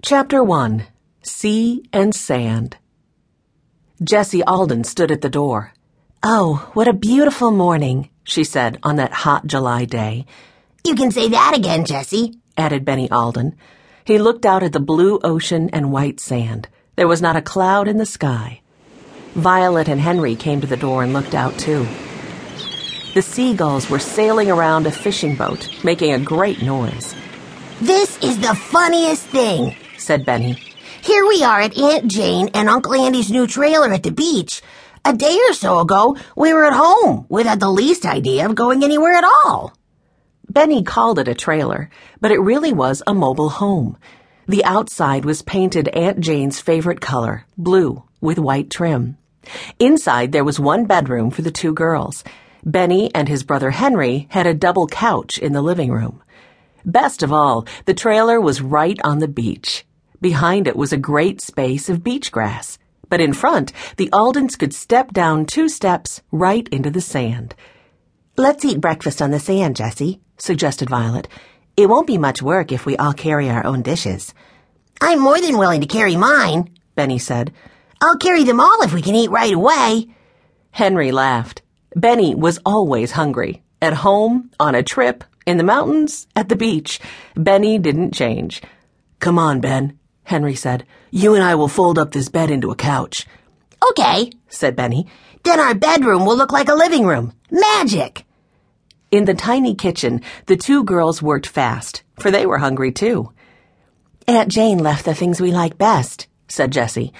Chapter 1 Sea and Sand. Jessie Alden stood at the door. Oh, what a beautiful morning, she said on that hot July day. You can say that again, Jessie, added Benny Alden. He looked out at the blue ocean and white sand. There was not a cloud in the sky. Violet and Henry came to the door and looked out too. The seagulls were sailing around a fishing boat, making a great noise. This is the funniest thing, said Benny. Here we are at Aunt Jane and Uncle Andy's new trailer at the beach. A day or so ago, we were at home without the least idea of going anywhere at all. Benny called it a trailer, but it really was a mobile home. The outside was painted Aunt Jane's favorite color, blue, with white trim. Inside there was one bedroom for the two girls. Benny and his brother Henry had a double couch in the living room. Best of all, the trailer was right on the beach. Behind it was a great space of beach grass. But in front, the Aldens could step down two steps right into the sand. Let's eat breakfast on the sand, Jessie, suggested Violet. It won't be much work if we all carry our own dishes. I'm more than willing to carry mine, Benny said. I'll carry them all if we can eat right away. Henry laughed. Benny was always hungry. At home, on a trip, in the mountains, at the beach, Benny didn't change. Come on, Ben, Henry said. You and I will fold up this bed into a couch. Okay, said Benny. Then our bedroom will look like a living room. Magic! In the tiny kitchen, the two girls worked fast, for they were hungry too. Aunt Jane left the things we like best, said Jessie.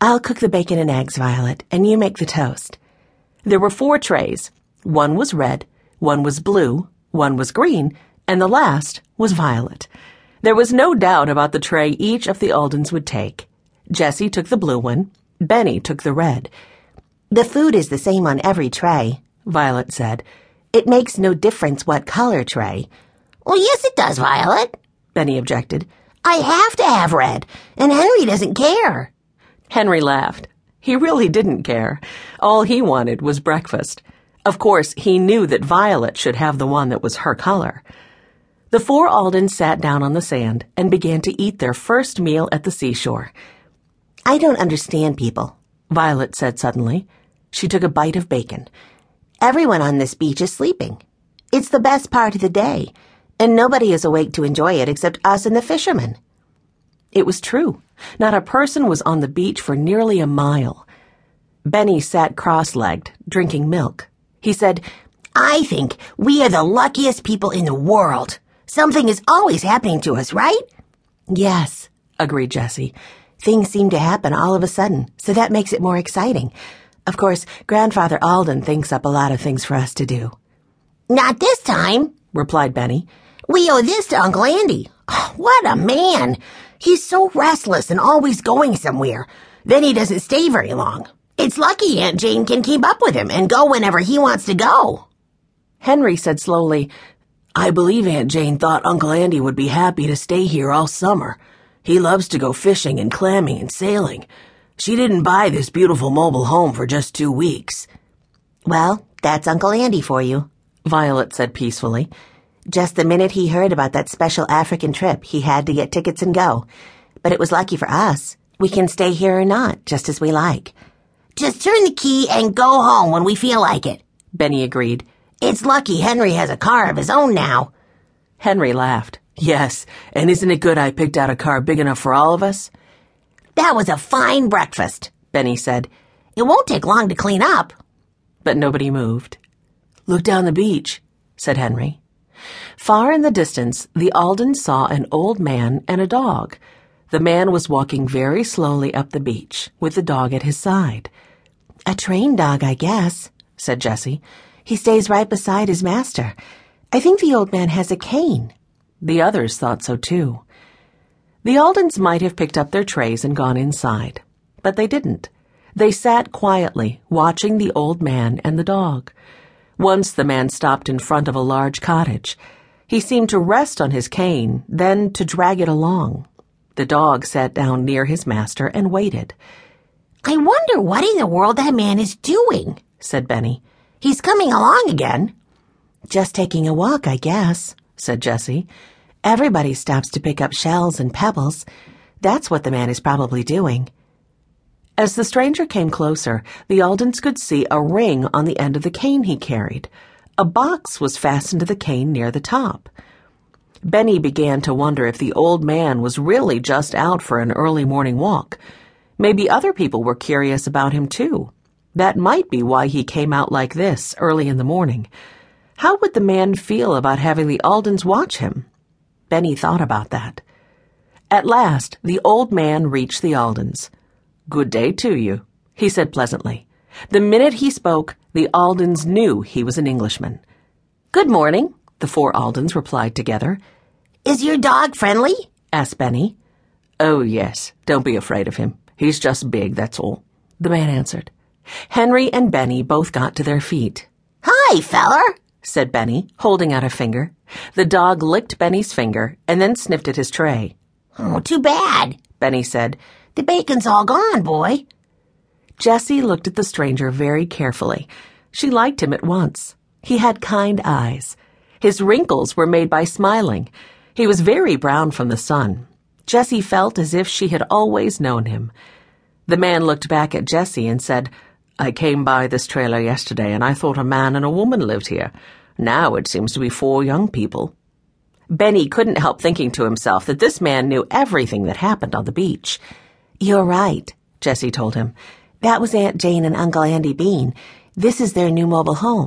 I'll cook the bacon and eggs, Violet, and you make the toast. There were four trays. One was red, one was blue, one was green, and the last was violet. There was no doubt about the tray each of the Aldens would take. Jessie took the blue one. Benny took the red. The food is the same on every tray, Violet said. It makes no difference what color tray. Well, yes, it does, Violet, Benny objected. I have to have red, and Henry doesn't care. Henry laughed. He really didn't care. All he wanted was breakfast. Of course, he knew that Violet should have the one that was her color. The four Aldens sat down on the sand and began to eat their first meal at the seashore. I don't understand people, Violet said suddenly. She took a bite of bacon. Everyone on this beach is sleeping. It's the best part of the day, and nobody is awake to enjoy it except us and the fishermen. It was true. Not a person was on the beach for nearly a mile. Benny sat cross legged, drinking milk. He said, I think we are the luckiest people in the world. Something is always happening to us, right? Yes, agreed Jessie. Things seem to happen all of a sudden, so that makes it more exciting. Of course, Grandfather Alden thinks up a lot of things for us to do. Not this time, replied Benny. We owe this to Uncle Andy. Oh, what a man! He's so restless and always going somewhere. Then he doesn't stay very long. It's lucky Aunt Jane can keep up with him and go whenever he wants to go. Henry said slowly, I believe Aunt Jane thought Uncle Andy would be happy to stay here all summer. He loves to go fishing and clamming and sailing. She didn't buy this beautiful mobile home for just two weeks. Well, that's Uncle Andy for you, Violet said peacefully. Just the minute he heard about that special African trip, he had to get tickets and go. But it was lucky for us. We can stay here or not, just as we like. Just turn the key and go home when we feel like it, Benny agreed. It's lucky Henry has a car of his own now. Henry laughed. Yes, and isn't it good I picked out a car big enough for all of us? That was a fine breakfast, Benny said. It won't take long to clean up. But nobody moved. Look down the beach, said Henry. Far in the distance, the Aldens saw an old man and a dog. The man was walking very slowly up the beach, with the dog at his side. A trained dog, I guess, said Jessie. He stays right beside his master. I think the old man has a cane. The others thought so too. The Aldens might have picked up their trays and gone inside, but they didn't. They sat quietly, watching the old man and the dog. Once the man stopped in front of a large cottage. He seemed to rest on his cane, then to drag it along. The dog sat down near his master and waited. I wonder what in the world that man is doing, said Benny. He's coming along again. Just taking a walk, I guess, said Jessie. Everybody stops to pick up shells and pebbles. That's what the man is probably doing. As the stranger came closer, the Aldens could see a ring on the end of the cane he carried. A box was fastened to the cane near the top. Benny began to wonder if the old man was really just out for an early morning walk. Maybe other people were curious about him too. That might be why he came out like this early in the morning. How would the man feel about having the Aldens watch him? Benny thought about that. At last, the old man reached the Aldens. Good day to you, he said pleasantly. The minute he spoke, the Aldens knew he was an Englishman. Good morning, the four Aldens replied together. Is your dog friendly? asked Benny. Oh, yes. Don't be afraid of him. He's just big, that's all, the man answered. Henry and Benny both got to their feet. Hi, feller, said Benny, holding out a finger. The dog licked Benny's finger and then sniffed at his tray. Oh, too bad, Benny said. The bacon's all gone, boy. Jessie looked at the stranger very carefully. She liked him at once. He had kind eyes. His wrinkles were made by smiling. He was very brown from the sun. Jessie felt as if she had always known him. The man looked back at Jessie and said, I came by this trailer yesterday and I thought a man and a woman lived here. Now it seems to be four young people. Benny couldn't help thinking to himself that this man knew everything that happened on the beach. You're right, Jessie told him. That was Aunt Jane and Uncle Andy Bean. This is their new mobile home.